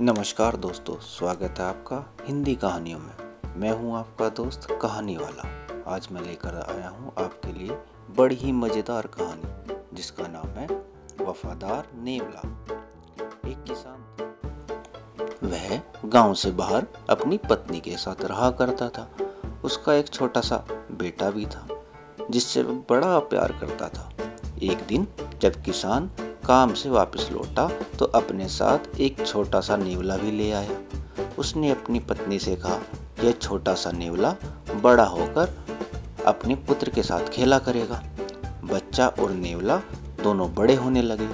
नमस्कार दोस्तों, स्वागत है आपका हिंदी कहानियों में। मैं हूँ आपका दोस्त कहानी वाला। आज मैं लेकर आया हूँ आपके लिए बड़ी ही मज़ेदार कहानी, जिसका नाम है वफादार नेवला। एक किसान वह गाँव से बाहर अपनी पत्नी के साथ रहा करता था। उसका एक छोटा सा बेटा भी था, जिससे वह बड़ा प्यार करता था। एक दिन जब किसान काम से वापस लौटा तो अपने साथ एक छोटा सा नेवला भी ले आया। उसने अपनी पत्नी से कहा, यह छोटा सा नेवला बड़ा होकर अपने पुत्र के साथ खेला करेगा। बच्चा और नेवला दोनों बड़े होने लगे।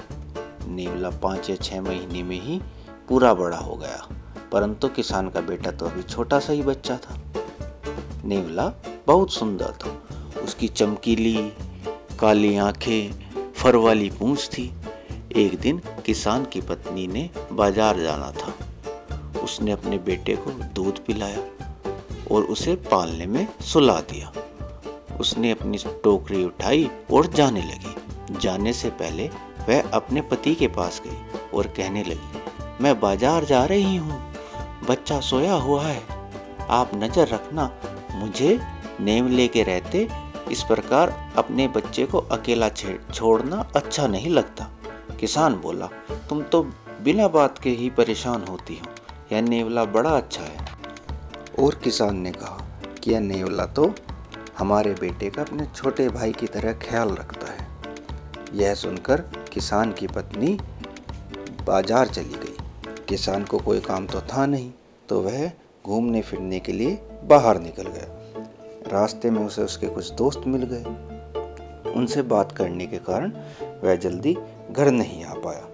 नेवला पाँच या छः महीने में ही पूरा बड़ा हो गया, परंतु किसान का बेटा तो अभी छोटा सा ही बच्चा था। नेवला बहुत सुंदर था। उसकी चमकीली, काली आँखें, फर वाली पूंछ थी। एक दिन किसान की पत्नी ने बाज़ार जाना था। उसने अपने बेटे को दूध पिलाया और उसे पालने में सुला दिया। उसने अपनी टोकरी उठाई और जाने लगी। जाने से पहले वह अपने पति के पास गई और कहने लगी, मैं बाज़ार जा रही हूँ। बच्चा सोया हुआ है। आप नज़र रखना, मुझे नेम लेके रहते। इस प्रकार अपने बच्चे को अकेला छोड़ना अच्छा नहीं लगता। किसान बोला, तुम तो बिना बात के ही परेशान होती हो। यह नेवला बड़ा अच्छा है। और किसान ने कहा कि यह नेवला तो हमारे बेटे का अपने छोटे भाई की तरह ख्याल रखता है। यह सुनकर किसान की पत्नी बाज़ार चली गई। किसान को कोई काम तो था नहीं तो वह घूमने फिरने के लिए बाहर निकल गया। रास्ते में उसे उसके कुछ दोस्त मिल गए। उनसे बात करने के कारण वह जल्दी घर नहीं आ पाया।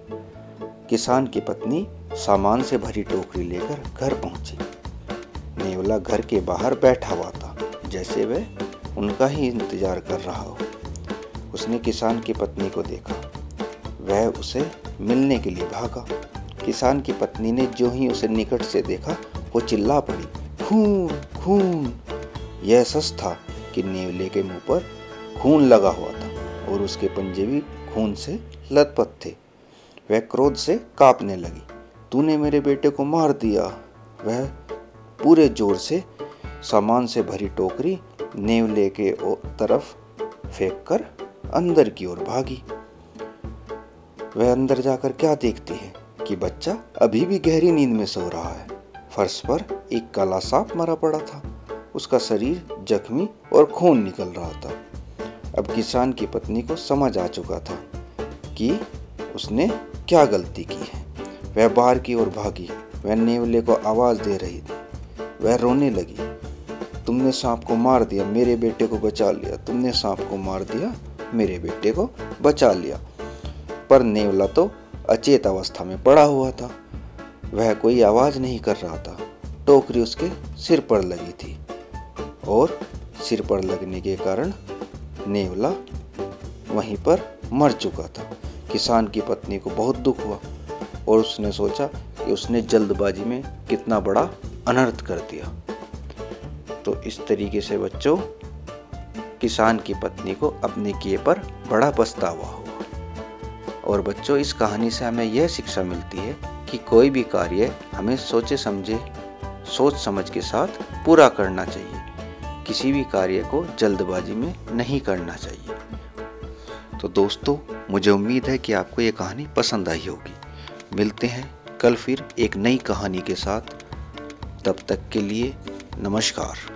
किसान की पत्नी सामान से भरी टोकरी लेकर घर पहुँची। नेवला घर के बाहर बैठा हुआ था, जैसे वह उनका ही इंतज़ार कर रहा हो। उसने किसान की पत्नी को देखा। वह उसे मिलने के लिए भागा। किसान की पत्नी ने जो ही उसे निकट से देखा, वो चिल्ला पड़ी, खून खून! यह सच था कि नेवले के मुँह पर खून लगा हुआ था और उसके पंजे भी खून से लथपथ थे। वह क्रोध से कांपने लगी। तूने मेरे बेटे को मार दिया। वह पूरे ज़ोर से सामान से भरी टोकरी नेवले के तरफ़ फेंक कर अंदर की ओर भागी। वह अंदर जाकर क्या देखती है कि बच्चा अभी भी गहरी नींद में सो रहा है। फर्श पर एक काला सांप मरा पड़ा था। उसका शरीर जख्मी और खून निकल रहा था। अब किसान की पत्नी को समझ आ चुका था कि उसने क्या गलती की है। वह बाहर की ओर भागी। वह नेवले को आवाज़ दे रही थी। वह रोने लगी। तुमने सांप को मार दिया, मेरे बेटे को बचा लिया। तुमने सांप को मार दिया, मेरे बेटे को बचा लिया। पर नेवला तो अचेत अवस्था में पड़ा हुआ था। वह कोई आवाज़ नहीं कर रहा था। टोकरी उसके सिर पर लगी थी और सिर पर लगने के कारण नेवला वहीं पर मर चुका था। किसान की पत्नी को बहुत दुख हुआ और उसने सोचा कि उसने जल्दबाजी में कितना बड़ा अनर्थ कर दिया। तो इस तरीके से बच्चों, किसान की पत्नी को अपने किए पर बड़ा पछतावा हुआ। और बच्चों, इस कहानी से हमें यह शिक्षा मिलती है कि कोई भी कार्य हमें सोचे समझे, सोच समझ के साथ पूरा करना चाहिए। किसी भी कार्य को जल्दबाजी में नहीं करना चाहिए। तो दोस्तों, मुझे उम्मीद है कि आपको ये कहानी पसंद आई होगी। मिलते हैं कल फिर एक नई कहानी के साथ। तब तक के लिए नमस्कार।